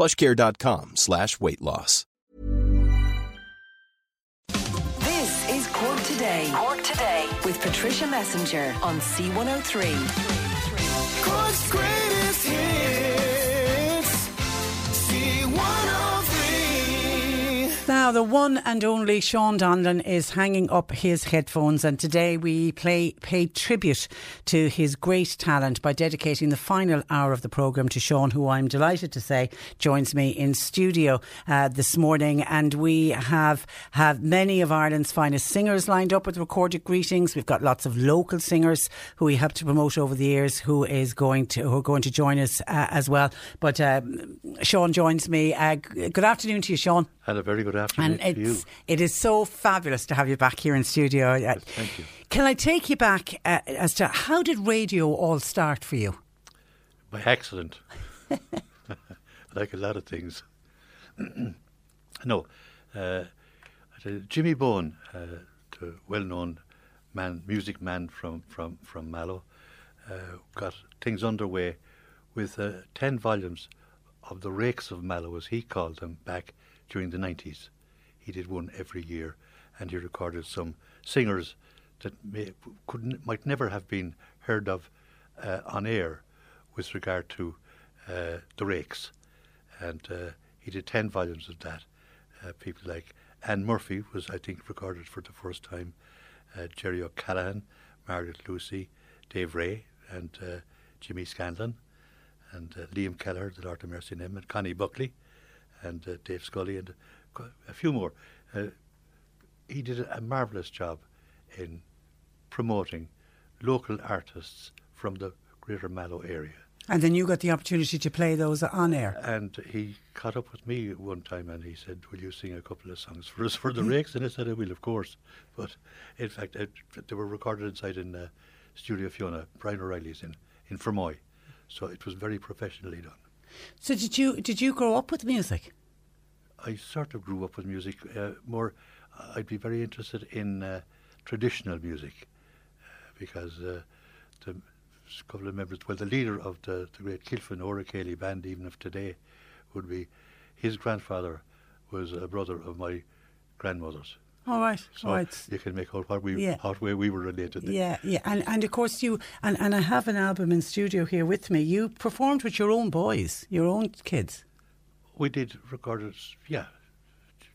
plushcare.com slash weight loss. This is Cork Today. Cork Today with Patricia Messinger on C103. Cork's greatest Now, the one and only Sean Donlan is hanging up his headphones, and today we play, pay tribute to his great talent by dedicating the final hour of the programme to Sean, who I'm delighted to say joins me in studio uh, this morning. And we have, have many of Ireland's finest singers lined up with recorded greetings. We've got lots of local singers who we helped to promote over the years who is going to, who are going to join us uh, as well. But uh, Sean joins me. Uh, good afternoon to you, Sean. And a very good afternoon And to you. it's, it is so fabulous to have you back here in studio. Uh, thank you. Can I take you back uh, as to how did radio all start for you? By accident. like a lot of things. no. Uh, Jimmy Bone, uh, the well known man, music man from, from, from Mallow, uh, got things underway with uh, 10 volumes of the Rakes of Mallow, as he called them, back during the 90s. He did one every year, and he recorded some singers that may, could, might never have been heard of uh, on air with regard to uh, the Rakes. And uh, he did 10 volumes of that. Uh, people like Anne Murphy was, I think, recorded for the first time, uh, Jerry O'Callaghan, Margaret Lucy, Dave Ray, and uh, Jimmy Scanlon, and Liam Keller, the Lord of Mercy name, and Connie Buckley, and uh, Dave Scully, and a few more. Uh, he did a marvellous job in promoting local artists from the Greater Mallow area. And then you got the opportunity to play those on air. And he caught up with me one time and he said, Will you sing a couple of songs for us for the Rakes? And I said, I will, of course. But in fact, it, they were recorded inside in uh, Studio Fiona, Brian O'Reilly's in, in Fermoy. So it was very professionally done. So did you did you grow up with music? I sort of grew up with music. Uh, more, I'd be very interested in uh, traditional music uh, because uh, the couple of members, well, the leader of the, the great Kilfenora Céilí band, even of today, would be his grandfather was a brother of my grandmother's. All right, So all right. you can make out what we, Yeah. what way we were related. then. Yeah, yeah, and and of course you and, and I have an album in studio here with me. You performed with your own boys, your own kids. We did record it, yeah,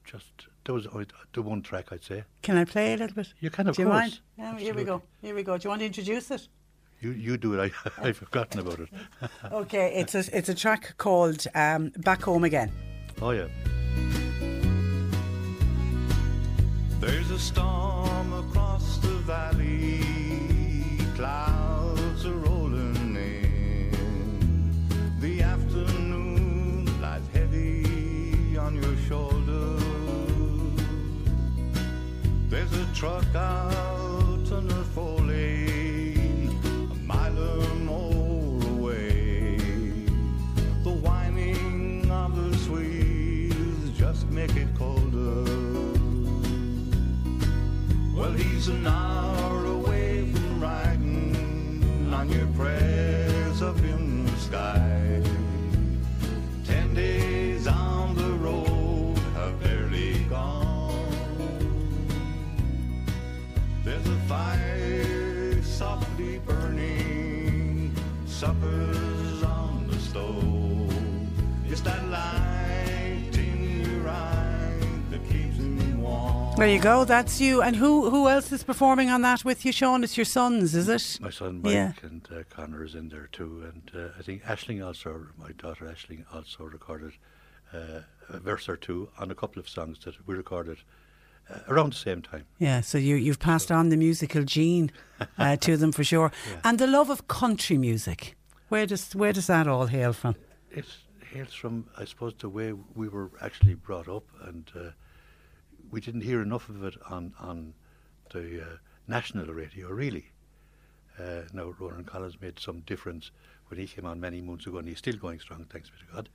just, there was the one track, I'd say. Can I play a little bit? You can, of Do you course. mind? Yeah, here we go. Here we go. Do you want to introduce it? You, you do it, I, I've forgotten about it. Okay, it's a it's a track called um, "Back Home Again." oh, yeah. There's a storm across the valley. Clouds are rolling in. The afternoon lies heavy on your shoulders. There's a truck out He's There you go. That's you. And who who else is performing on that with you, Sean? It's your sons, is it? My son Mike Yeah. and uh, Connor is in there too, and uh, I think Ashling also, my daughter Ashling also recorded uh, a verse or two on a couple of songs that we recorded uh, around the same time. Yeah. So you you've passed on the musical gene uh, to them for sure, and the love of country music. Where does where does that all hail from? It hails from, I suppose, the way we were actually brought up, and uh, we didn't hear enough of it on on the uh, national radio, really. Uh, now, Ronan Collins made some difference when he came on many moons ago, and he's still going strong, thanks be to God.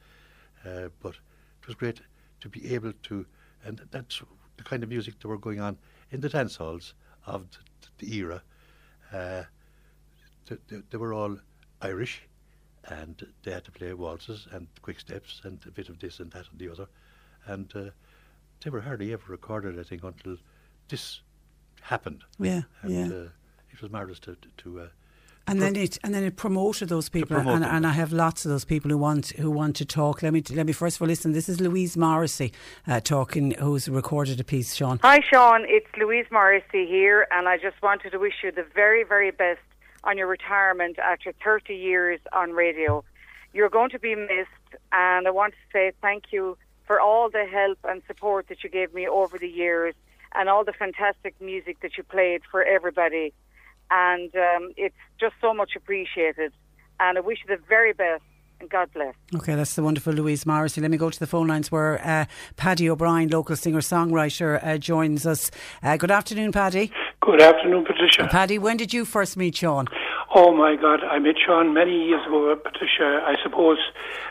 Uh, but it was great to be able to, and that's the kind of music that were going on in the dance halls of the, the era. Uh, th- th- they were all Irish, and they had to play waltzes and quick steps and a bit of this and that and the other, and uh, they were hardly ever recorded, I think, until this happened. Yeah, and yeah. Uh, it was marvelous to to. to uh, And then it and then it promoted those people, and, them. and I have lots of those people who want who want to talk. Let me let me first of all listen. This is Louise Morrissey uh, talking, who's recorded a piece. Sean, Hi, Sean. It's Louise Morrissey here, and I just wanted to wish you the very, very best on your retirement after 30 years on radio. You're going to be missed, and I want to say thank you for all the help and support that you gave me over the years and all the fantastic music that you played for everybody. And um, it's just so much appreciated. And I wish you the very best, and God bless. okay, that's the wonderful Louise Morrissey. Let me go to the phone lines where uh, Paddy O'Brien, local singer songwriter, uh, joins us. Uh, good afternoon, Paddy. Good afternoon, Patricia. Paddy, when did you first meet Sean? Oh my God, I met Sean many years ago, Patricia. I suppose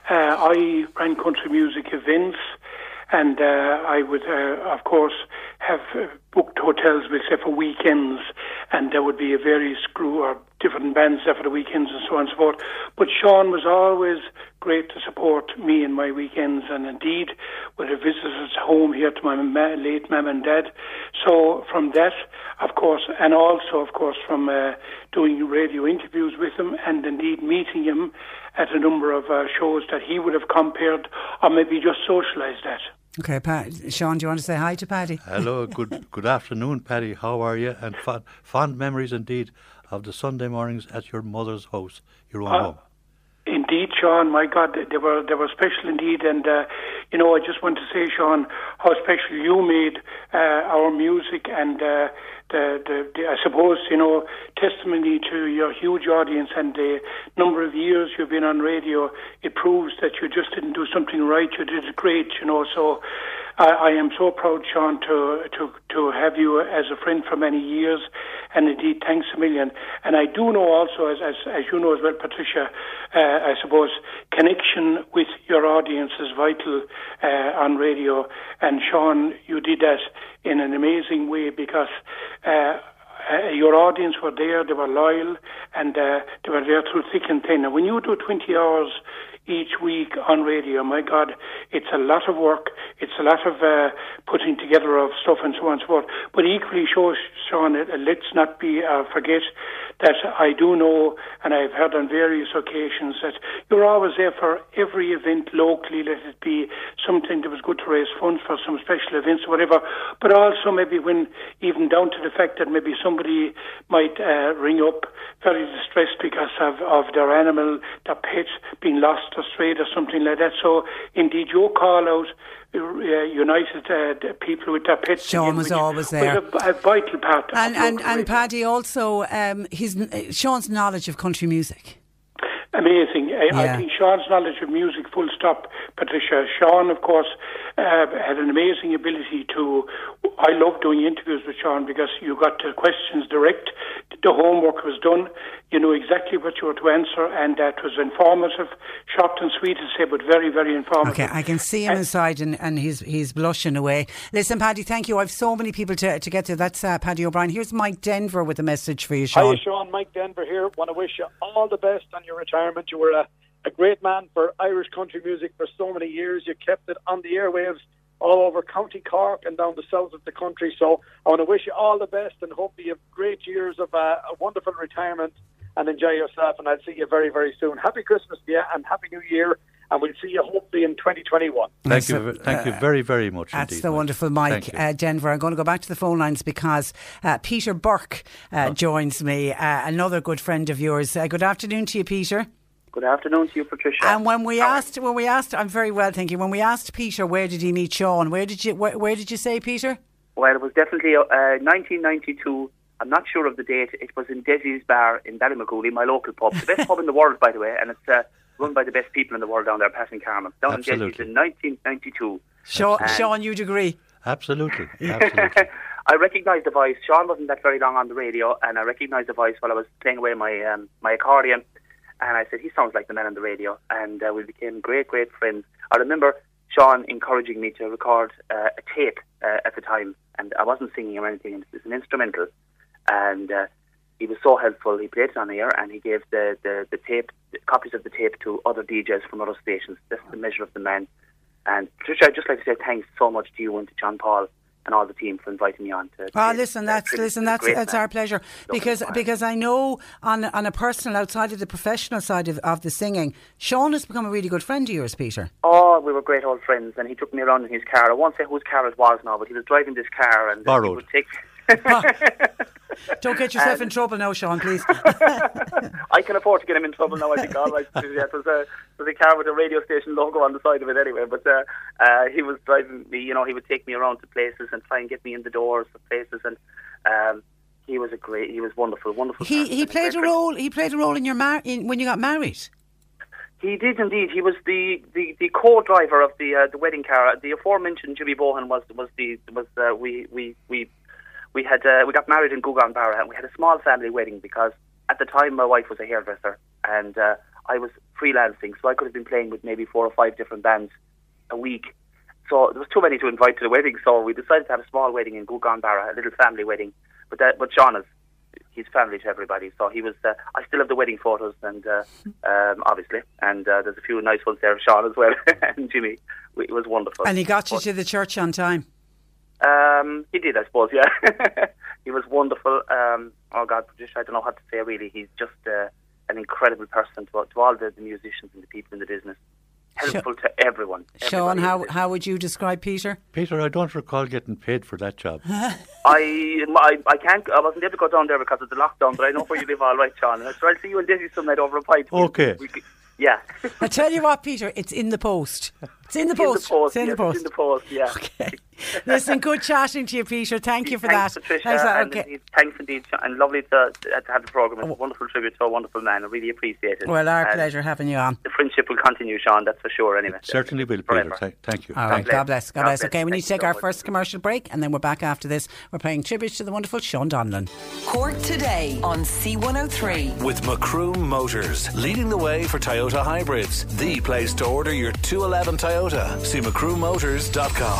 uh, I ran country music events, and uh, I would, uh, of course, have uh, booked hotels, say for weekends, and there would be a various crew or different bands there for the weekends and so on and so forth. But Sean was always great to support me in my weekends, and indeed would have visited us home here to my ma- late mum and dad. So from that, of course, and also, of course, from uh, doing radio interviews with him, and indeed meeting him at a number of uh, shows that he would have compared or maybe just socialised at. Okay, Pat, Sean, do you want to say hi to Paddy? Hello, good good afternoon, Paddy. How are you? And fond, fond memories indeed of the Sunday mornings at your mother's house, your own Uh, home. Indeed, Sean. My God, they were they were special indeed, and uh, you know, I just want to say, Sean, how special you made uh, our music and uh, the, the the I suppose you know testimony to your huge audience and the number of years you've been on radio. It proves that you just didn't do something right; you did it great. You know, so. I, I am so proud, Sean, to, to to have you as a friend for many years, and indeed, thanks a million. And I do know also, as as, as you know as well, Patricia, uh, I suppose connection with your audience is vital uh, on radio. And Sean, you did that in an amazing way because. Uh, uh, your audience were there, they were loyal, and uh, they were there through thick and thin. And when you do 20 hours each week on radio, my God, it's a lot of work, it's a lot of uh, putting together of stuff and so on and so forth. But equally, shows, Sean, let's not be uh, forget that I do know, and I've heard on various occasions, that you're always there for every event locally, let it be something that was good to raise funds for some special events or whatever, but also maybe when, even down to the fact that maybe somebody might uh, ring up very distressed because of, of their animal, their pet being lost or strayed or something like that. So indeed, your call out united uh, people with their pets. Sean was always there. A, a vital part. And of and, and. Paddy also um, his Sean's knowledge of country music. Amazing. I, Yeah. I think Sean's knowledge of music, full stop, Patricia. Sean, of course, uh, had an amazing ability to. I love doing interviews with Sean because you got the questions direct. The homework was done. You knew exactly what you were to answer, and that was informative, short and sweet to say, but very, very informative. Okay, I can see him inside and, and he's he's blushing away. Listen, Paddy, thank you. I've so many people to, to get to. That's uh, Paddy O'Brien. Here's Mike Denver with a message for you, Sean. Hi, Sean. Mike Denver here. Want to wish you all the best on your retirement. You were a, a great man for Irish country music for so many years. You kept it on the airwaves all over County Cork and down the south of the country. So I want to wish you all the best and hope you have great years of uh, a wonderful retirement and enjoy yourself. And I'll see you very, very soon. Happy Christmas to you and Happy New Year. and we'll see you hopefully in 2021. Thank That's you, a- ve- thank you very, very much That's indeed. the Mike. wonderful Mike uh, Denver. I'm going to go back to the phone lines because uh, Peter Burke Oh. uh, joins me, uh, another good friend of yours. Uh, good afternoon to you, Peter. Good afternoon to you, Patricia. And when we asked, when we asked, I'm very well, thank you. When we asked Peter where did he meet Sean, where did you, where, where did you say, Peter? Well, it was definitely uh, 1992. I'm not sure of the date. It was in Desi's Bar in Ballymacooley, my local pub. The best pub in the world, by the way, and it's uh, run by the best people in the world down there, Pat and Carmen. Down in Desi's Absolutely. in 1992. Sean, Sean, you'd agree? Absolutely, absolutely. I recognised the voice. Sean wasn't that very long on the radio, and I recognised the voice while I was playing away my um, my accordion. And I said, he sounds like the man on the radio. And uh, we became great, great friends. I remember Sean encouraging me to record uh, a tape uh, at the time, and I wasn't singing or anything. It was an instrumental, and uh, he was so helpful. He played it on air, and he gave the, the, the tape, the copies of the tape to other DJs from other stations. That's the measure of the man. And Patricia, I'd just like to say thanks so much to you and to John Paul and all the team for inviting me on to. Ah, to- listen, uh, that's tribute listen, that's great that's man. our pleasure because because I know on on a personal outside of the professional side of, of the singing, Sean has become a really good friend of yours, Peter. Oh, we were great old friends, and he took me around in his car. I won't say whose car it was now, but he was driving this car, and uh, he Borrowed. would take. Don't get yourself Um, in trouble now, Sean, please. I can afford to get him in trouble now. I think all right. Yeah, it was a it was a car with a radio station logo on the side of it anyway. But uh, uh, he was driving me. You know, he would take me around to places and try and get me in the doors of places, and um, he was a great. He was wonderful, wonderful. he he played a role. He played a role in your mar- in, when you got married. He did indeed. He was the, the, the co-driver of the uh, the wedding car. The aforementioned Jimmy Bohan was was the was uh, we we we we had uh, we got married in Gougane Barra and we had a small family wedding because at the time my wife was a hairdresser and uh, I was freelancing, so I could have been playing with maybe four or five different bands a week. So there was too many to invite to the wedding, so we decided to have a small wedding in Gougane Barra, a little family wedding. But that, but Sean is he's family to everybody. So he was. Uh, I still have the wedding photos, and uh, um, obviously, and uh, there's a few nice ones there of Sean as well, and Jimmy. It was wonderful. And he got you to the church on time. Um, he did, I suppose. Yeah, he was wonderful. Um, oh God, Patricia, I don't know what to say. Really, he's just uh, an incredible person to, to all the, the musicians and the people in the business. Helpful to everyone. Sean, how how would you describe Peter? Peter, I don't recall getting paid for that job. I, I I can't. I wasn't able to go down there because of the lockdown, but I know where you live, all right, Sean. So I'll see you in Desi's some night over a pint. Okay. we- we- yeah. I tell you what, Peter, it's in the post. It's in the In the post. post. It's in yes, the post. It's in the post. Yeah. Okay. Listen, good chatting to you, Peter. Thank you for thanks, that. Patricia, Thanks that. and Okay. indeed, thanks indeed, and lovely to, to have the program. It's a wonderful tribute to a wonderful man. I really appreciate it. Well, our And pleasure having you on. The friendship will continue, Sean. That's for sure. Anyway, Certainly will, Peter. Forever. Thank, thank you. All right, bless. God bless. God God bless. bless. Okay, we need to take so our much. first commercial break and then we're back after this. We're paying tribute to the wonderful Sean Donlan. Cork today on C103. With Macroom Motors, leading the way for Toyota hybrids. The place to order your 211 Toyota. See macroommotors.com.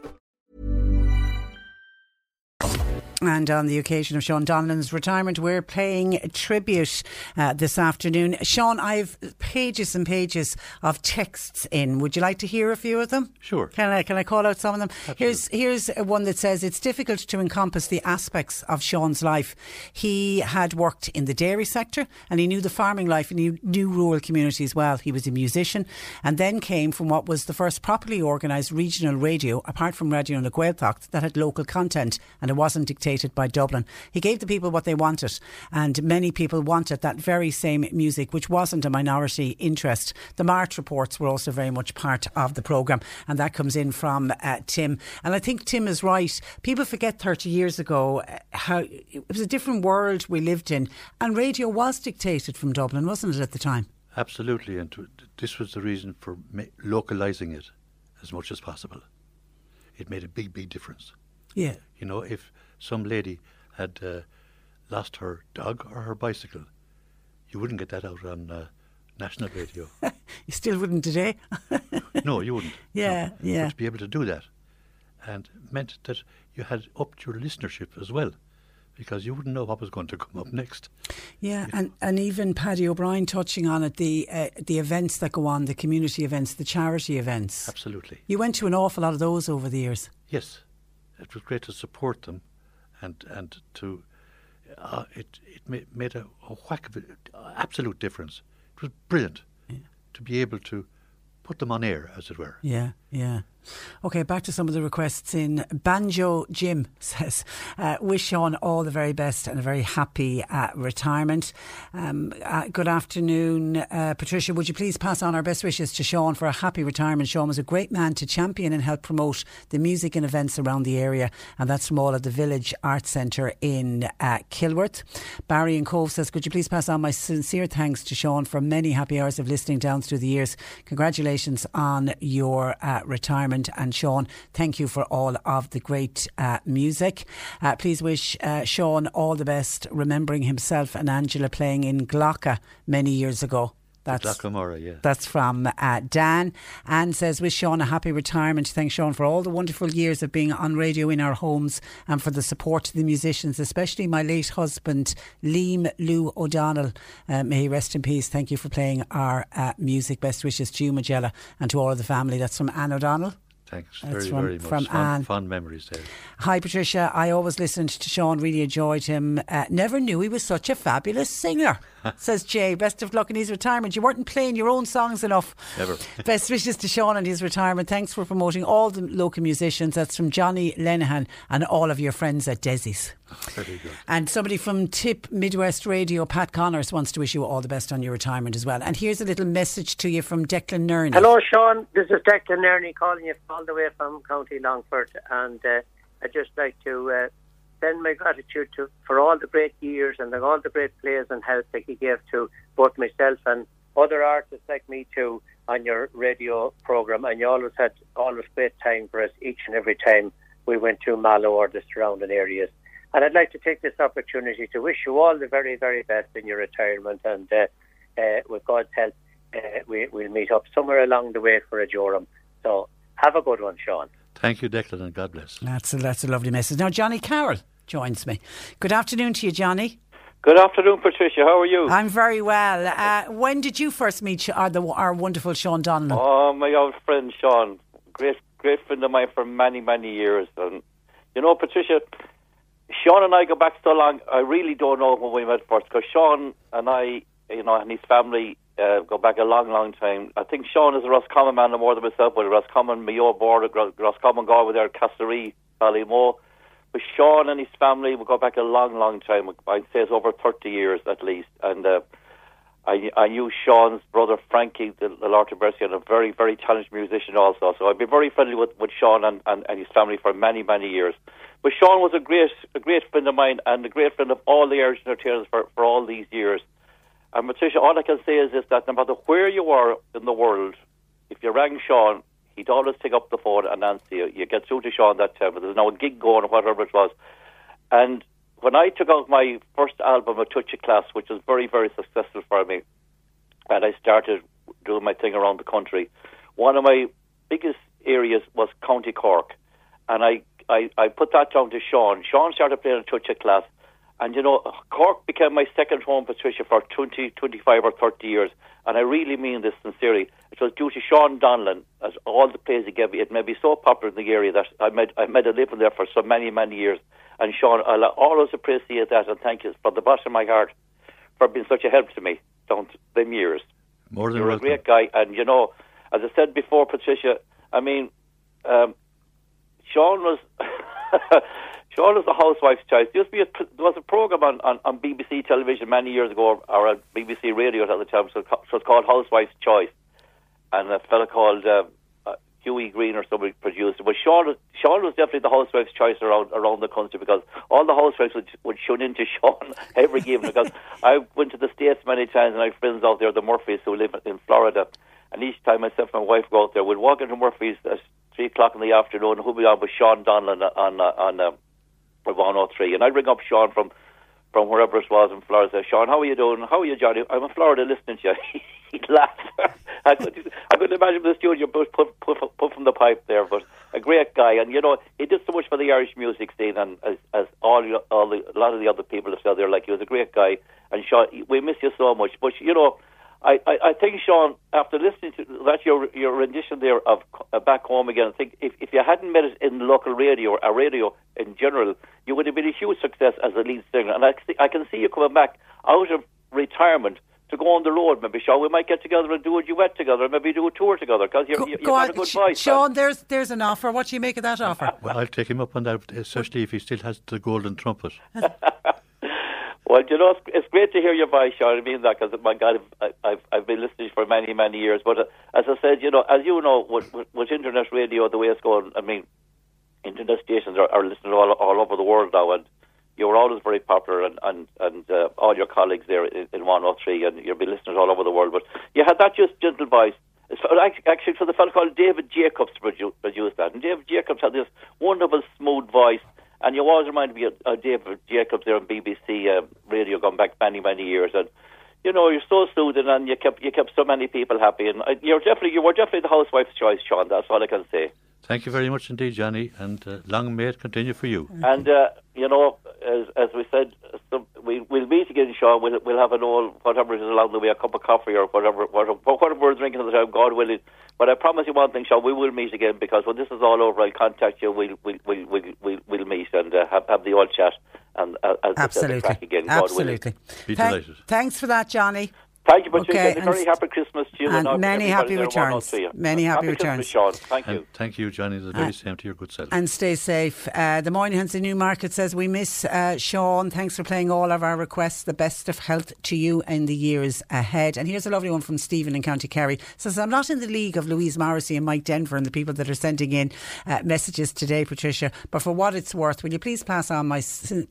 And on the occasion of Sean Donlan's retirement, we're playing tribute uh, this afternoon. Sean, I've pages and pages of texts in. Would you like to hear a few of them? Sure. Can I can I call out some of them? Absolutely. Here's here's one that says it's difficult to encompass the aspects of Sean's life. He had worked in the dairy sector and he knew the farming life and he knew rural communities well. He was a musician and then came from what was the first properly organised regional radio, apart from Radio na Gaeltachta, that had local content and it wasn't dictated by Dublin. He gave the people what they wanted, and many people wanted that very same music, which wasn't a minority interest. The mart reports were also very much part of the programme, and that comes in from uh, Tim. And I think Tim is right. People forget 30 years ago uh, how it was a different world we lived in, and radio was dictated from Dublin, wasn't it, at the time? Absolutely, and to, this was the reason for ma- localizing it as much as possible. It made a big, big difference. Yeah. You know, if some lady had uh, lost her dog or her bicycle, you wouldn't get that out on uh, national radio. You still wouldn't today. no, you wouldn't. Yeah, no. yeah. But to be able to do that, and meant that you had upped your listenership as well, because you wouldn't know what was going to come up next. Yeah, and, and even Paddy O'Brien touching on it, the uh, the events that go on, the community events, the charity events. Absolutely. You went to an awful lot of those over the years. Yes, it was great to support them, and and to uh, it it made a, a whack of it, absolute difference. It was brilliant to be able to put them on air, as it were. Yeah, yeah. Okay, back to some of the requests in. Banjo Jim says, uh, wish Sean all the very best and a very happy uh, retirement. Um, uh, good afternoon, uh, Patricia. Would you please pass on our best wishes to Sean for a happy retirement? Sean was a great man to champion and help promote the music and events around the area, and that's from all at the Village Arts Centre in uh, Kilworth. Barry and Cobh says, could you please pass on my sincere thanks to Sean for many happy hours of listening down through the years. Congratulations on your uh, retirement. And Sean, thank you for all of the great uh, music. Uh, please wish uh, Sean all the best, remembering himself and Angela playing in Glocka many years ago. That's yeah. That's from uh, Dan. Anne says, Wish Sean a happy retirement. Thanks, Sean, for all the wonderful years of being on radio in our homes and for the support to the musicians, especially my late husband, Liam Lou O'Donnell. Uh, may he rest in peace. Thank you for playing our uh, music. Best wishes to you, Magella, and to all of the family. That's from Anne O'Donnell. Thanks That's very, from- very much. from fond, Anne. fond memories there. Hi, Patricia. I always listened to Sean, really enjoyed him. Uh, never knew he was such a fabulous singer, says Jay. Best of luck in his retirement. You weren't playing your own songs enough. Never. Best wishes to Sean and his retirement. Thanks for promoting all the local musicians. That's from Johnny Lenihan and all of your friends at Desi's. Very good. And somebody from Tipp Midwest Radio, Pat Connors, wants to wish you all the best on your retirement as well. And here's a little message to you from Declan Nerney. Hello, Sean. This is Declan Nerney calling you all the way from County Longford, and uh, I'd just like to uh, send my gratitude to for all the great years and all the great plays and help that you gave to both myself and other artists like me too on your radio program. And you always had always great time for us each and every time we went to Mallow or the surrounding areas. And I'd like to take this opportunity to wish you all the very, very best in your retirement. And uh, uh, with God's help, uh, we, we'll meet up somewhere along the way for a Joram. So have a good one, Sean. Thank you, Declan, and God bless. That's a, that's a lovely message. Now, Johnny Carroll joins me. Good afternoon to you, Johnny. Good afternoon, Patricia. How are you? I'm very well. Uh, when did you first meet our, the, our wonderful Sean Donlan? Oh, my old friend Sean, great, great friend of mine for many, many years. And you know, Patricia, Sean and I go back so long. I really don't know when we met first because Sean and I, you know, and his family uh, go back a long, long time. I think Sean is a Roscommon man no more than myself, but Roscommon, Mayo border, Ros- Roscommon Galway there, Castlerea, Ballymoe. But Sean and his family will go back a long, long time. I'd say it's over 30 years at least. And uh, I, I knew Sean's brother Frankie, the, the Lord of Mercy, and a very, very talented musician also. So I've been very friendly with, with Sean and, and, and his family for many, many years. But Sean was a great, a great friend of mine and a great friend of all the Irish entertainers for, for all these years. And Patricia, all I can say is this, that no matter where you are in the world, if you rang Sean, he'd always pick up the phone and answer you. You get through to Sean that time, but there's now a gig going whatever it was. And when I took out my first album, A Touch of Class, which was very, very successful for me, and I started doing my thing around the country. One of my biggest areas was County Cork, and I, I, I put that down to Sean. Sean started playing a touch of class, and you know, Cork became my second home, Patricia, for 20, 25 or 30 years, and I really mean this sincerely. It was due to Sean Donlan, as all the plays he gave me. It made me so popular in the area that I made, I made a living there for so many, many years. And Sean, I'll always appreciate that, and thank you from the bottom of my heart for being such a help to me down them years. More than You're welcome. a great guy, and you know, as I said before, Patricia. I mean, um, Sean was Sean was the housewife's choice. There used to be a, there was a program on, on, on BBC television many years ago, or on BBC radio at the time. So it was called Housewife's Choice, and a fellow called uh, uh, Hughie Green or somebody produced it. But Sean, Sean was definitely the housewife's choice around around the country because all the housewives would, would tune into Sean every evening. Because I went to the States many times and I have friends out there, the Murphys, who live in Florida. And each time myself and my wife go out there, we'd walk into Murphy's at three o'clock in the afternoon. Who'd be on with Sean Donlan on uh, on uh, 103, and I'd ring up Sean from from wherever it was in Florida. Say, Sean, how are you doing? How are you, Johnny? I'm in Florida listening to you. He'd laugh. I could I could imagine the studio put, put, put from the pipe there, but a great guy, and you know he did so much for the Irish music scene, and as, as all all the, a lot of the other people have said there, like he was a great guy, and Sean, we miss you so much. But you know, I, I, I think Sean, after listening to that your your rendition there of uh, back home again, I think if if you hadn't met it in local radio or radio in general, you would have been a huge success as a lead singer. And I I can see you coming back out of retirement to go on the road. Maybe Sean, we might get together and do a duet together, maybe do a tour together because you you Go got on, a good Sh- voice. Sean. There's there's an offer. What do you make of that uh, offer? Well, I'll take him up on that, uh, especially if he still has the golden trumpet. Well, you know, it's, it's great to hear your voice, Sean. I mean that because, my God, I've, I've, I've been listening for many, many years. But uh, as I said, you know, as you know, with, with, internet radio, the way it's going, I mean, internet stations are, are listened all, all over the world now, and you were always very popular, and and, and uh, all your colleagues there in, in 103, and you'll be listeners all over the world. But you had that just gentle voice. It's Actually, for the fellow called David Jacobs produ- produced that, and David Jacobs had this wonderful smooth voice. And you always remind me of, of David Jacobs there on BBC uh, radio going back many, many years. And you know, you're so soothing, and you kept you kept so many people happy. And uh, you're definitely you were definitely the housewife's choice, Sean. That's all I can say. Thank you very much indeed, Johnny, and uh, long may it continue for you. And uh, you know, as as we said, some, we we'll meet again, Sean. We'll we'll have an old whatever is along the way, a cup of coffee or whatever whatever, whatever we're drinking at the time, God willing. But I promise you one thing, Sean. We will meet again because when this is all over, I'll contact you. We'll we'll we'll we'll, we'll, we'll meet and uh, have have the old chat and uh, as I said, the Absolutely. crack again. God willing. Absolutely. Thank- Thanks for that, Johnny. Thank you, Patricia. Okay, and a very happy Christmas to you and and, many happy there returns. 103. Many happy Christmas, returns. Sean. Thank you. And thank you, Johnny. The very Uh, same to your good self. And stay safe. Uh, the Moynihan's in Newmarket says, We miss uh, Sean. Thanks for playing all of our requests. The best of health to you in the years ahead. And here's a lovely one from Stephen in County Kerry. Says, I'm not in the league of Louise Morrissey and Mike Denver and the people that are sending in uh, messages today, Patricia. But for what it's worth, will you please pass on my,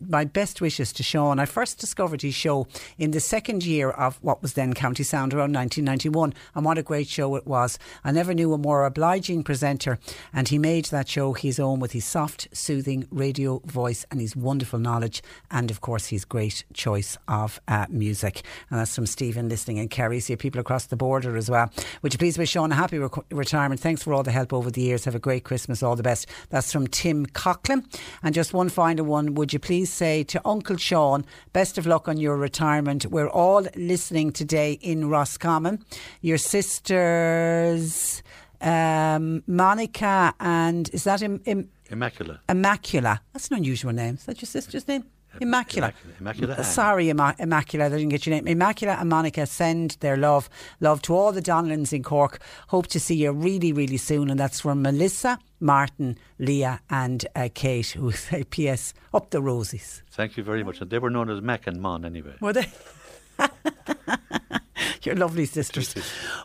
my best wishes to Sean? I first discovered his show in the second year of what was then County Sound around 1991. And what a great show it was. I never knew a more obliging presenter. And he made that show his own with his soft, soothing radio voice and his wonderful knowledge. And of course, his great choice of uh, music. And that's from Stephen listening in Kerry. See people across the border as well. Would you please wish Sean a happy retirement? Thanks for all the help over the years. Have a great Christmas. All the best. That's from Tim Coughlin. And just one final one. Would you please say to Uncle Sean, best of luck on your retirement? We're all listening today in Roscommon. Your sisters, um, Monica and is that Im- Im- Immacula. Immacula? That's an unusual name. Is that your sister's name? Immacula. Immacula. Sorry, Imma- Immacula, I didn't get your name. Immacula and Monica send their love, love to all the Donlins in Cork. Hope to see you really, really soon. And that's from Melissa, Martin, Leah, and uh, Kate, who say, "P.S. Up the roses." Thank you very much. And they were known as Mac and Mon anyway. Were they? Your lovely sisters.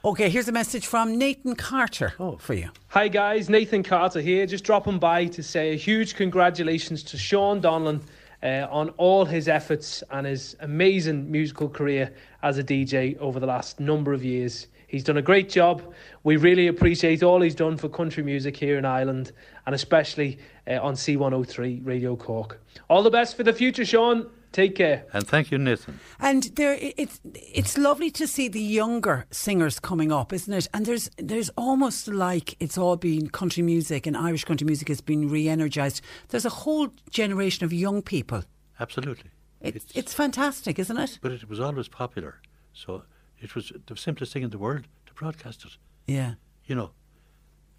Okay, here's a message from Nathan Carter oh. for you. Hi guys, Nathan Carter here, just dropping by to say a huge congratulations to Sean Donlan uh, on all his efforts and his amazing musical career as a DJ over the last number of years. He's done a great job. We really appreciate all he's done for country music here in Ireland and especially uh, on C103 Radio Cork. All the best for the future, Sean. Take care. And thank you, Nathan. And there, it's it's lovely to see the younger singers coming up, isn't it? And there's there's almost like it's all been country music and Irish country music has been re-energized. There's a whole generation of young people. Absolutely. It's it's fantastic, isn't it? But it was always popular, so it was the simplest thing in the world to broadcast it. Yeah. You know,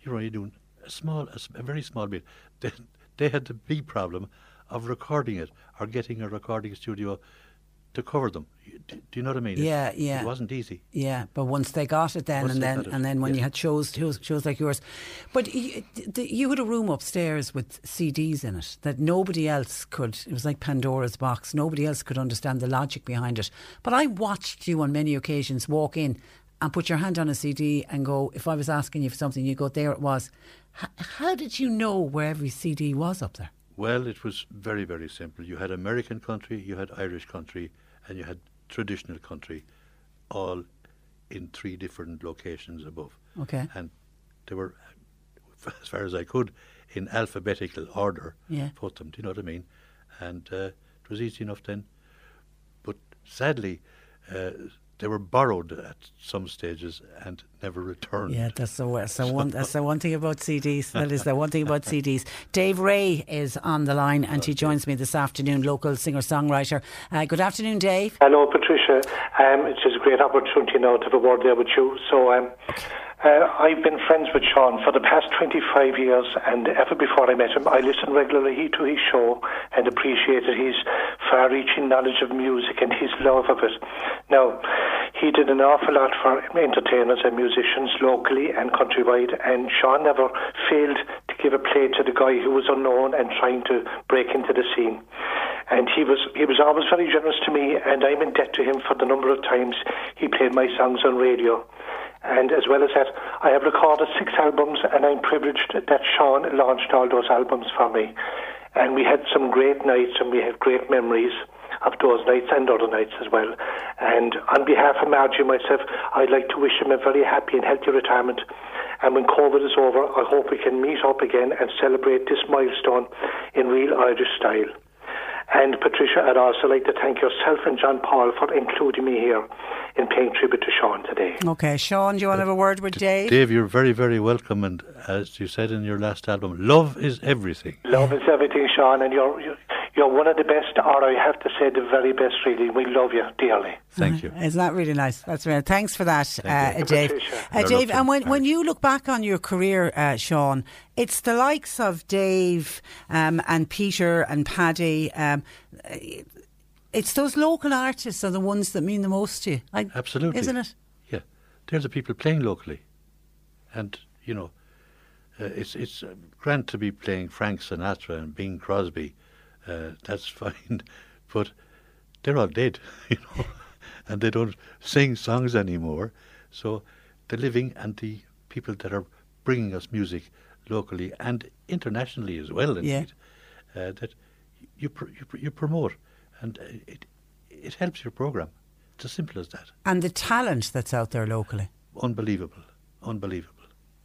you're only doing a small, a very small bit. They, they had the big problem of recording it or getting a recording studio to cover them. Do, you know what I mean? It- Yeah, yeah. It wasn't easy. Yeah, but once they got it, then Once and then and then when yeah. you had shows, shows shows like yours, but you, you had a room upstairs with CDs in it that nobody else could. It was like Pandora's box. Nobody else could understand the logic behind it. But I watched you on many occasions walk in and put your hand on a CD and go. If I was asking you for something, you go, "There it was." H- how did you know where every CD was up there? Well, it was very, very simple. You had American country, you had Irish country, and you had traditional country, all in three different locations above. Okay. And they were, as far as I could, in alphabetical order. Yeah. Put them. Do you know what I mean? And uh, it was easy enough then. But sadly, uh, they were borrowed at some stages and never returned. Yeah, that's the worst. So one, that's the one thing about CDs. That is the one thing about CDs. Dave Ray is on the line and he joins me this afternoon, local singer songwriter. Uh, good afternoon, Dave. Hello, Patricia. Um, it's just a great opportunity now to have a word there with you. So, um, uh, I've been friends with Sean for the past 25 years, and ever before I met him, I listened regularly to his show and appreciated his far reaching knowledge of music and his love of it. Now, he did an awful lot for entertainers and musicians locally and countrywide, and Sean never failed to give a play to the guy who was unknown and trying to break into the scene. And he was he was always very generous to me, and I'm in debt to him for the number of times he played my songs on radio. And as well as that, I have recorded six albums, and I'm privileged that Sean launched all those albums for me. And we had some great nights, and we had great memories of those nights and other nights as well. And on behalf of Margie and myself, I'd like to wish him a very happy and healthy retirement. And when COVID is over, I hope we can meet up again and celebrate this milestone in real Irish style. And Patricia, I'd also like to thank yourself and John Paul for including me here in paying tribute to Sean today. Okay, Sean, do you want to have a word with Dave? Dave, you're very, very welcome. And as you said in your last album, love is everything. Love is everything, Sean, and you're, you're you're one of the best, or I have to say the very best, really. We love you dearly. Thank you. Isn't that really nice? That's really Thanks for that, uh, you. Dave. Uh, Dave, and when, when you look back on your career, uh, Sean, it's the likes of Dave um, and Peter and Paddy. Um, it's those local artists are the ones that mean the most to you. I, Absolutely. Isn't it? Yeah. They're the people playing locally. And, you know, uh, it's it's uh, grand to be playing Frank Sinatra and Bing Crosby. Uh, that's fine. But they're all dead, you know, and they don't sing songs anymore. So the living and the people that are bringing us music locally and internationally as well, Yeah. indeed, uh, that you, pr- you, pr- you promote. And uh, it, it helps your program. It's as simple as that. And the talent that's out there locally. Unbelievable. Unbelievable.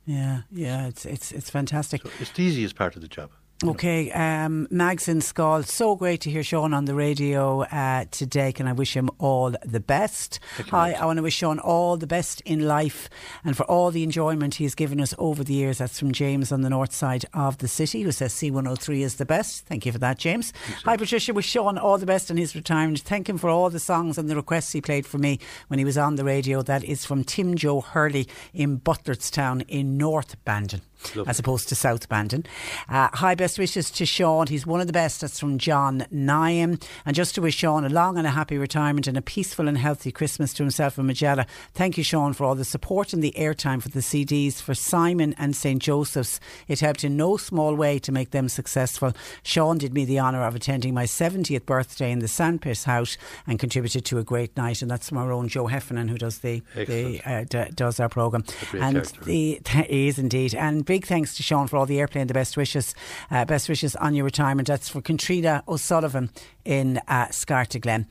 Yeah, yeah, it's it's it's fantastic. It's the easiest part of the job. Okay, um, Mags in Schull. So great to hear Sean on the radio uh, today. Can I wish him all the best? Hi, I want to wish Sean all the best in life and for all the enjoyment he's given us over the years. That's from James on the north side of the city who says C103 is the best. Thank you for that, James. Hi, Patricia. Wish Sean all the best in his retirement. Thank him for all the songs and the requests he played for me when he was on the radio. That is from Tim Joe Hurley in Butlerstown in North Bandon Lovely. as opposed to South Bandon. Uh, hi, best wishes to Sean. He's one of the best. That's from John Nyam. And just to wish Sean a long and a happy retirement and a peaceful and healthy Christmas to himself and Magella. Thank you, Sean, for all the support and the airtime for the CDs for Simon and St. Joseph's. It helped in no small way to make them successful. Sean did me the honour of attending my 70th birthday in the Sandpit House and contributed to a great night. And that's from our own Joe Heffernan who does the, the uh, d- does our programme. And character. the, he is indeed. And big thanks to Sean for all the airplay and the best wishes. Uh, best wishes on your retirement. That's for Contrina O'Sullivan in uh, Glen.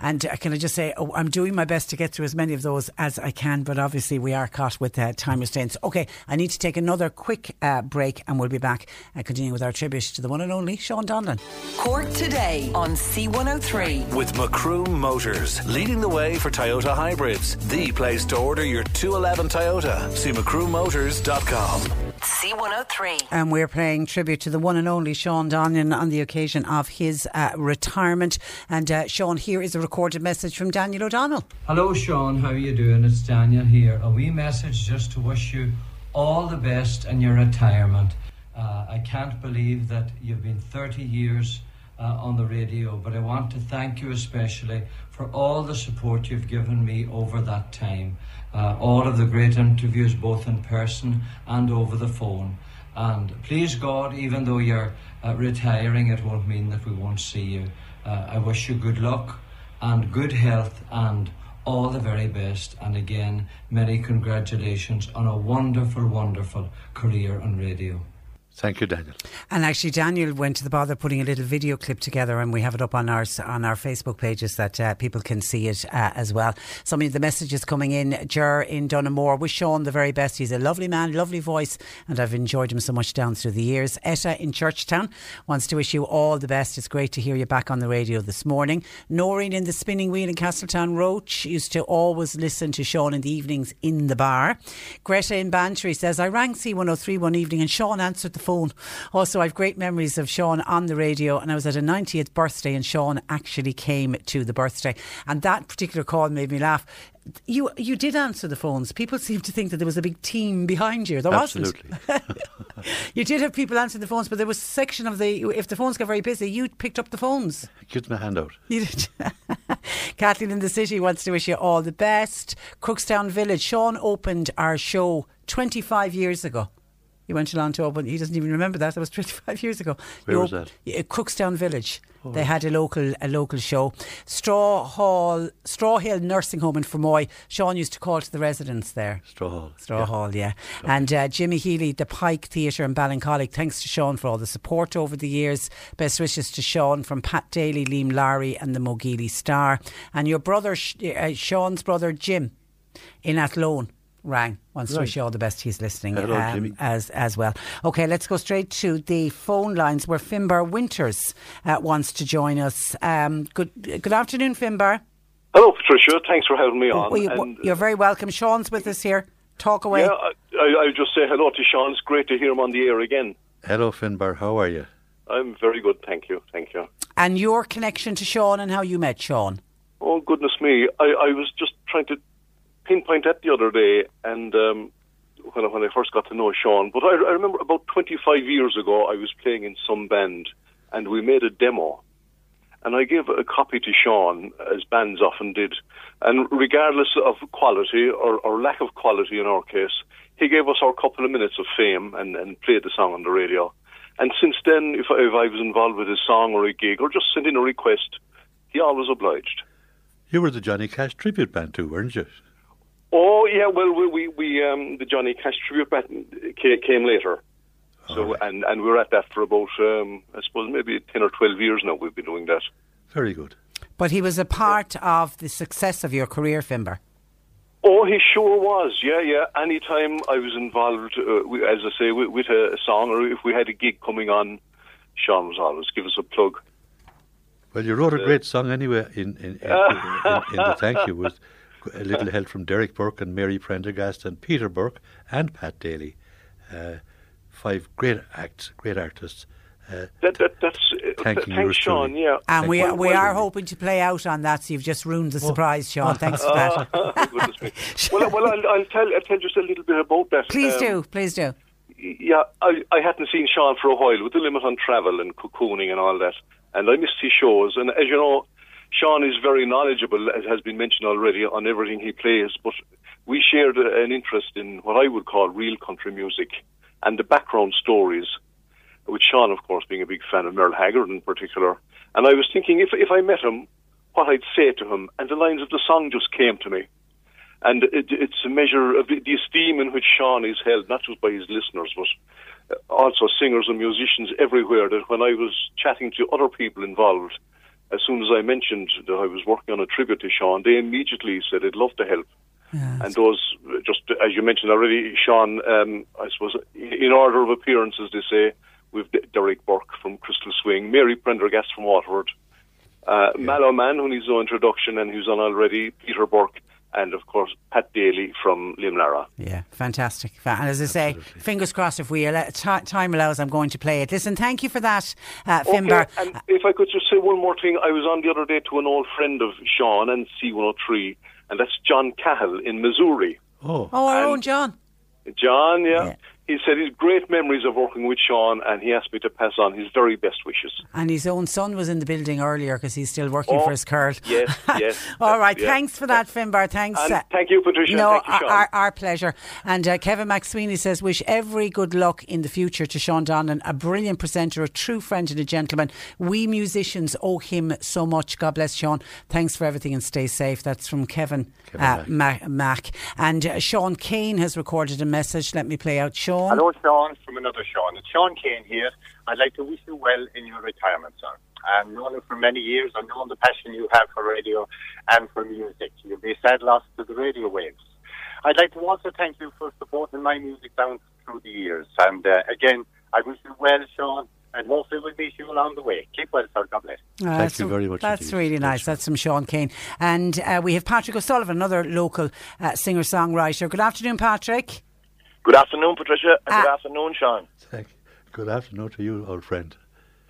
And uh, can I just say, oh, I'm doing my best to get through as many of those as I can, but obviously we are caught with uh, time restraints. Okay, I need to take another quick uh, break and we'll be back uh, continuing with our tribute to the one and only Sean Donlan. Cork today on C103. With Macroom Motors, leading the way for Toyota hybrids. The place to order your 211 Toyota. See macroommotors.com. C103. And we're paying tribute to the one and only Sean Donlan on the occasion of his uh, retirement. And uh, Sean, here is a recorded message from Daniel O'Donnell. Hello, Sean. How are you doing? It's Daniel here. A wee message just to wish you all the best in your retirement. Uh, I can't believe that you've been 30 years uh, on the radio, but I want to thank you especially for all the support you've given me over that time. Uh, all of the great interviews, both in person and over the phone. And please God, even though you're uh, retiring, it won't mean that we won't see you. Uh, I wish you good luck and good health and all the very best. And again, many congratulations on a wonderful, wonderful career on radio. Thank you, Daniel. And actually, Daniel went to the bother putting a little video clip together, and we have it up on our on our Facebook pages that uh, people can see it uh, as well. Some of the messages coming in. Jer in Dunamore wish Sean the very best. He's a lovely man, lovely voice, and I've enjoyed him so much down through the years. Etta in Churchtown wants to wish you all the best. It's great to hear you back on the radio this morning. Noreen in the Spinning Wheel in Castletownroche used to always listen to Sean in the evenings in the bar. Greta in Bantry says I rang C103 one evening and Sean answered the phone. Also, I've great memories of Sean on the radio, and I was at a 90th birthday, and Sean actually came to the birthday. And that particular call made me laugh. You you did answer the phones. People seem to think that there was a big team behind you. There Absolutely. wasn't. you did have people answer the phones, but there was a section of the if the phones got very busy, you picked up the phones. Give them a handout. You did. Kathleen in the city wants to wish you all the best. Crookstown Village. Sean opened our show 25 years ago. He went along to open. He doesn't even remember that. That was 25 years ago. Where He was op- that? Yeah, Crookstown Village. Oh, they had a local a local show. Straw Hall, Straw Hill Nursing Home in Fermoy. Sean used to call to the residents there. Straw Hall. Straw Hall, yeah. And uh, Jimmy Healy, the Pike Theatre in Ballincollig. Thanks to Sean for all the support over the years. Best wishes to Sean from Pat Daly, Liam Larry, and the Mogili Star. And your brother, uh, Sean's brother Jim, in Athlone. Rang wants to wish you all the best. He's listening um, Hello, Jimmy. as as well. Okay, let's go straight to the phone lines where Finbar Winters uh, wants to join us. Um, good good afternoon, Finbar. Hello, Patricia. Thanks for having me on. Well, you, And, you're very welcome. Sean's with us here. Talk away. yeah, I, I, I'll just say hello to Sean. It's great to hear him on the air again. Hello, Finbar. How are you? I'm very good, thank you, thank you. And your connection to Sean and how you met Sean. Oh goodness me, I, I was just trying to pinpoint that the other day, and um, when I, when I first got to know Sean. But I, I remember about 25 years ago, I was playing in some band, and we made a demo, and I gave a copy to Sean, as bands often did, and regardless of quality or, or lack of quality in our case, he gave us our couple of minutes of fame and, and played the song on the radio. And since then, if, I- if I was involved with his song or a gig or just sent in a request, he always obliged. You were the Johnny Cash tribute band too, weren't you? Oh yeah, well we we, we um, the Johnny Cash tribute band came, came later, so and and we're at that for about um, I suppose maybe ten or twelve years now. We've been doing that. Very good. But he was a part of the success of your career, Finbar. Oh, he sure was. Yeah, yeah. Anytime I was involved, uh, we, as I say, with, with a, a song or if we had a gig coming on, Sean was always give us a plug. Well, you wrote a great song anyway in in, in, in, in the thank you with a little help from Derek Burke and Mary Prendergast and Peter Burke and Pat Daly. Uh, five great acts, great artists. Uh, That, that that's uh, Thanking th- yours thanks, Sean. truly. Yeah, And we, Well, we well, are hoping to play out on that, so you've just ruined the surprise, Sean. Thanks for Oh, that. goodness well, well, I'll, I'll tell I'll tell just a little bit about that. Please Um, do, please do. Yeah, I, I hadn't seen Sean for a while with the limit on travel and cocooning and all that, and I missed his shows. And as you know, Sean is very knowledgeable, as has been mentioned already, on everything he plays. But we shared an interest in what I would call real country music and the background stories. With Sean, of course, being a big fan of Merle Haggard in particular. And I was thinking, if if I met him, what I'd say to him, and the lines of the song just came to me. And it, it's a measure of the, the esteem in which Sean is held, not just by his listeners, but uh, also singers and musicians everywhere. That when I was chatting to other people involved, as soon as I mentioned that I was working on a tribute to Sean, they immediately said they'd love to help. And those, just as you mentioned already, Sean, um, I suppose, in order of appearances, they say, we've Derek Burke from Crystal Swing, Mary Prendergast from Waterford, uh, Mallow Man, who needs no introduction and who's on already, Peter Burke, and of course, Pat Daly from Limlara. Yeah, fantastic. And as I say, fingers crossed if we allow, ti time allows, I'm going to play it. Listen, thank you for that, uh, Finbar. Okay, and if I could just say one more thing, I was on the other day to an old friend of Sean and C103, and that's John Cahill in Missouri. Oh, Oh, our own John. John, yeah. He said he's great memories of working with Sean, and he asked me to pass on his very best wishes. And his own son was in the building earlier because he's still working Oh, for his curl. Yes, yes. All right, yeah. thanks for that, Finbar. Thanks. And uh, thank you, Patricia. No, Thank you, Sean. our, our pleasure. And uh, Kevin McSweeney says, wish every good luck in the future to Sean Donlan, a brilliant presenter, a true friend and a gentleman. We musicians owe him so much. God bless Sean. Thanks for everything and stay safe. That's from Kevin, uh, Mac. Mac. And uh, Sean Kane has recorded a message. Let me play out Sean. Hello, Sean, from another Sean. It's Sean Kane here. I'd like to wish you well in your retirement, sir. I've known you for many years. I've known the passion you have for radio and for music. You'll be sad loss to the radio waves. I'd like to also thank you for supporting my music down through the years. And uh, again, I wish you well, Sean, and hopefully we'll meet you along the way. Keep well, sir. God bless. Uh, Thank that's- you very much That's indeed. really nice. That's from Sean Kane. And uh, we have Patrick O'Sullivan, another local uh, singer songwriter. Good afternoon, Patrick. Good afternoon, Patricia, and good Ah. afternoon, Sean. Thank you. Good afternoon to you, old friend.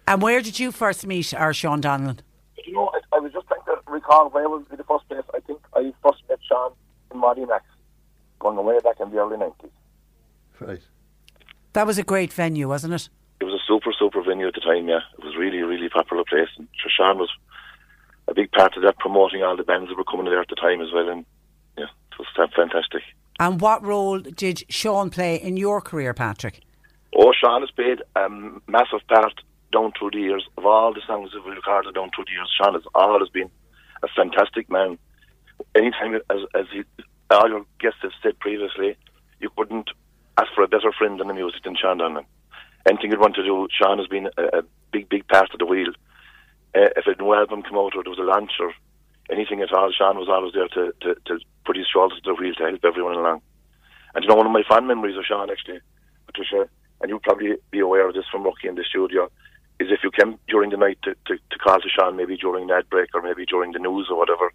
And where did you first meet our Sean Donlan? You know, I, I was just trying to recall where was be the first place. I think I first met Sean in Marty Max, going way back in the early 90s. Right. That was a great venue, wasn't it? It was a super, super venue at the time, yeah. It was really, really popular place. And sure, Sean was a big part of that, promoting all the bands that were coming there at the time as well. And yeah, it was uh, fantastic. And what role did Sean play in your career, Patrick? Oh, Sean has played a massive part down through the years of all the songs that we recorded down through the years. Sean has always been a fantastic man. Anytime, as, as he, all your guests have said previously, you couldn't ask for a better friend in the music than Sean Donlan. Anything you'd want to do, Sean has been a, a big, big part of the wheel. Uh, if a new album came out or there was a launch or anything at all, Sean was always there to, to, to put his shoulders to the wheel to help everyone along. And you know, one of my fond memories of Sean, actually, Patricia, and you'll probably be aware of this from Rocky in the studio, is if you came during the night to, to, to call to Sean, maybe during ad break or maybe during the news or whatever,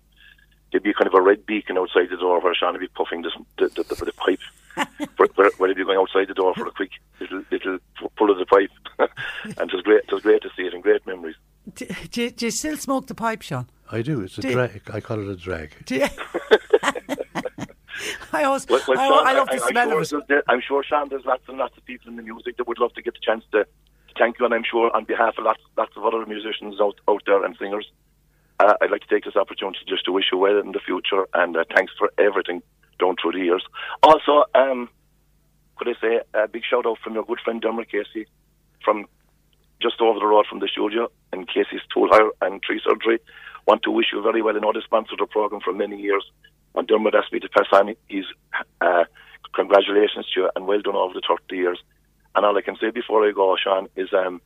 there'd be kind of a red beacon outside the door where Sean would be puffing this, the, the, the, the pipe. where, where he'd be going outside the door for a quick little, little pull of the pipe. and it was great, it was great to see it and great memories. Do, do, do you still smoke the pipe, Sean? I do. It's a Do you- drag. I call it a drag. Do you? I always, Well, well, I, Sean, I love the I'm smell sure of it. I'm sure, Sean, there's lots and lots of people in the music that would love to get the chance to, to thank you, and I'm sure on behalf of lots, lots of other musicians out, out there and singers, uh, I'd like to take this opportunity just to wish you well in the future, and uh, thanks for everything done through the years. Also, um, could I say a big shout out from your good friend Dermot Casey from just over the road from the studio in Casey's Tool Hire and Tree Surgery. Want to wish you very well. I know they sponsored the program for many years. And Dermot asked me to pass on his uh, congratulations to you and well done over the 30 years. And all I can say before I go, Sean, is um,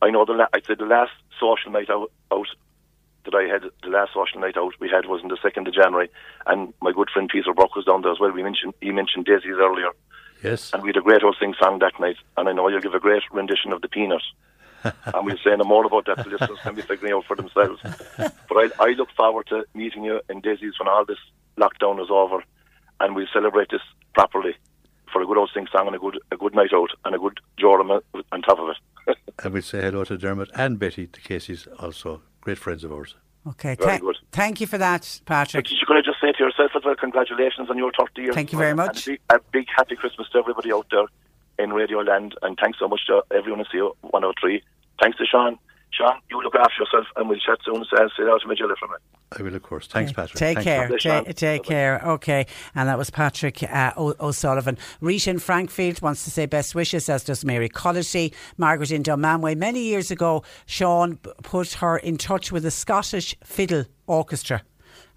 I know the la- I said the last social night out, out that I had, the last social night out we had was on the 2nd of January. And my good friend Peter Brock was down there as well. We mentioned He mentioned Desi's earlier. Yes. And we had a great old sing song that night. And I know you'll give a great rendition of the Peanut. and we'll say no more about that. The listeners can be figuring out for themselves. But I, I look forward to meeting you in Desi's when all this lockdown is over, and we'll celebrate this properly for a good old sing song and a good a good night out and a good jorum on top of it. And we say hello to Dermot and Betty, the Casey's, also great friends of ours. Okay, Very thank- good. thank you for that, Patrick. But you could just say to yourself as well, congratulations on your 30 years. Thank you very much. a big, a big happy Christmas to everybody out there in Radio Land, and thanks so much to everyone in C103. Thanks to Sean. Sean, you look after yourself, and we'll chat soon. So, say out to Magilla from it. I will, of course. Thanks, Patrick. Take Thanks, care. Patrick. Ta- take care. Okay. And that was Patrick uh, o- O'Sullivan. Rita in Frankfield wants to say best wishes, as does Mary Collity. Margaret in Dunmanway. Many years ago, Sean put her in touch with the Scottish Fiddle Orchestra.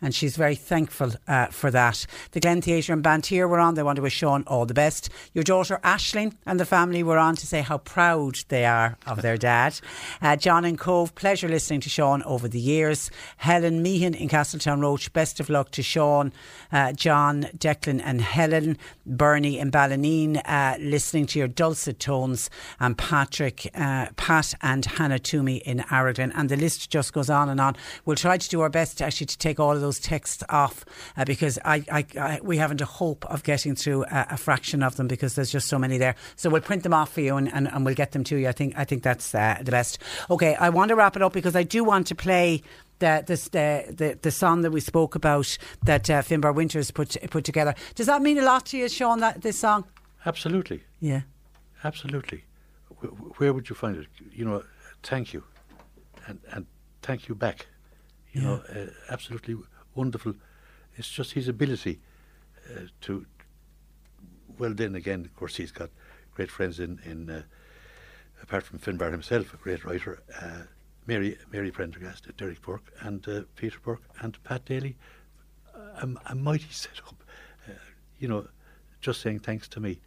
And she's very thankful uh, for that. The Glen Theatre and Bantry were on. They want to wish Sean all the best. Your daughter Ashling and the family were on to say how proud they are of their dad. Uh, John and Cobh, pleasure listening to Sean over the years. Helen Meehan in Castletownroche, best of luck to Sean, uh, John, Declan, and Helen. Bernie in Ballineen, uh, listening to your dulcet tones, and Patrick, uh, Pat, and Hannah Toomey in Aragon. And the list just goes on and on. We'll try to do our best actually to take all of those texts off uh, because I, I, I, we haven't a hope of getting through a, a, fraction of them because there's just so many there. So we'll print them off for you and, and, and we'll get them to you. I think I think that's uh, the best. Okay, I want to wrap it up because I do want to play the, this, the, the, the song that we spoke about that uh, Finbar Winters put put together. Does that mean a lot to you, Sean? That this song? Absolutely. Yeah. Absolutely. Where, where would you find it? You know, thank you, and and thank you back. You yeah. know, uh, absolutely wonderful. It's just his ability uh, to. Well, then again, of course, he's got great friends in in. Uh, apart from Finbar himself, a great writer. Uh, Mary Mary Prendergast, Derek Burke, and uh, Peter Burke, and Pat Daly. A, a mighty setup. Uh, you know, just saying thanks to me.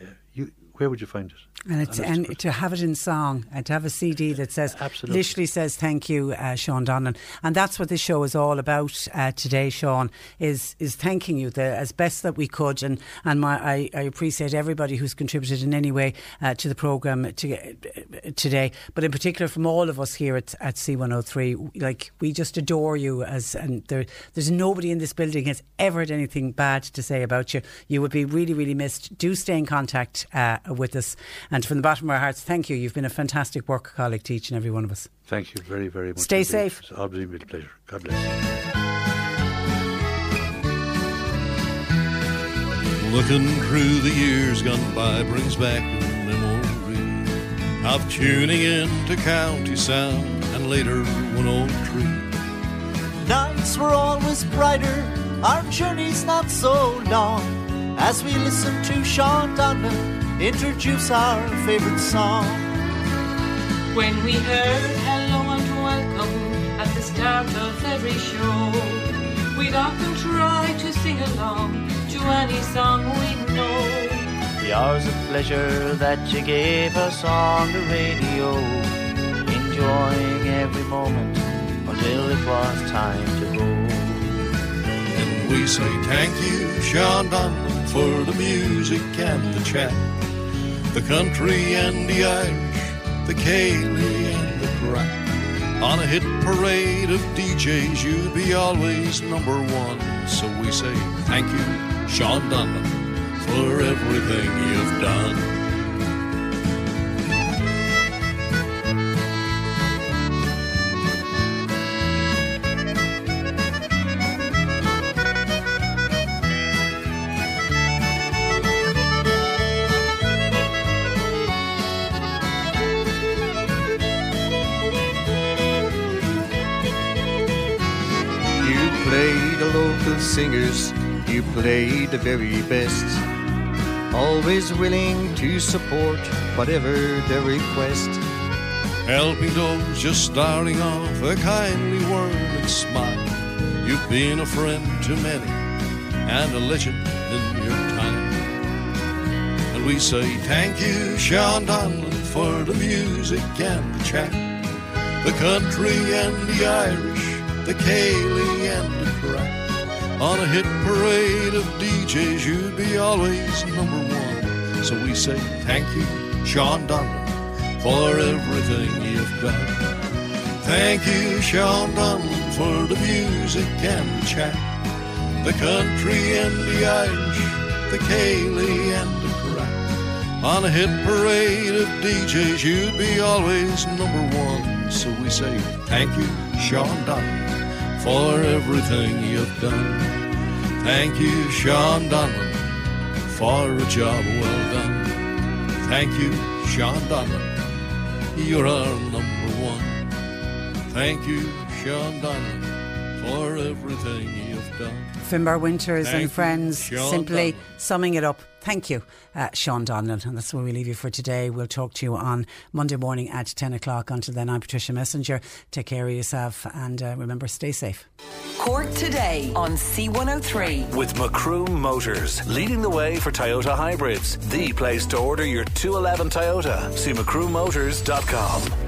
Uh, you, where would you find it? And, it's, and to have it in song and to have a CD that says, Absolutely. literally says, thank you, uh, Sean Donlan. And that's what this show is all about uh, today, Sean, is is thanking you the, as best that we could. And, and my, I, I appreciate everybody who's contributed in any way uh, to the programme to, uh, today, but in particular from all of us here at, at C103. Like, we just adore you as, and there, there's nobody in this building has ever had anything bad to say about you. You would be really, really missed. Do stay in contact uh, with us. And from the bottom of our hearts, thank you. You've been a fantastic work colleague to each and every one of us. Thank you very, very much. Stay indeed. safe. It's always been a pleasure. God bless Looking through the years gone by brings back a memory of tuning in to County Sound and later One Oak Tree. Nights were always brighter, our journeys not so long, as we listen to Sean Donlan introduce our favorite song. When we heard hello and welcome at the start of every show, we'd often try to sing along to any song we know. The hours of pleasure that you gave us on the radio, enjoying every moment until it was time to go. And we say thank you, Sean Donlan, for the music and the chat the country and the Irish, the Céilí and the crack. On a hit parade of DJs, you'd be always number one. So we say thank you, Sean Donlan, for everything you've done. Singers, you played the very best. Always willing to support whatever their request. Helping those just starting off, a kindly word and smile. You've been a friend to many and a legend in your time. And we say thank you, Sean Donlan, for the music and the chat. The country and the Irish, the Céilí and the crack. On a hit parade of DJs, you'd be always number one. So we say thank you, Sean Donlan, for everything you've done. Thank you, Sean Donlan, for the music and the chat. The country and the Irish, the Céilí and the crack. On a hit parade of DJs, you'd be always number one. So we say thank you, Sean Donlan for everything you've done. Thank you, Sean Donlan, for a job well done. Thank you, Sean Donlan, you're our number one. Thank you, Sean Donlan, for everything. Finbar Winters Thank and friends, Sean simply Donnelly. summing it up. Thank you, uh, Sean Donlan. And that's where we leave you for today. We'll talk to you on Monday morning at 10 o'clock. Until then, I'm Patricia Messinger. Take care of yourself and uh, remember, stay safe. Cork today on C103. With Macroom Motors, leading the way for Toyota hybrids. The place to order your 211 Toyota. See macroommotors.com.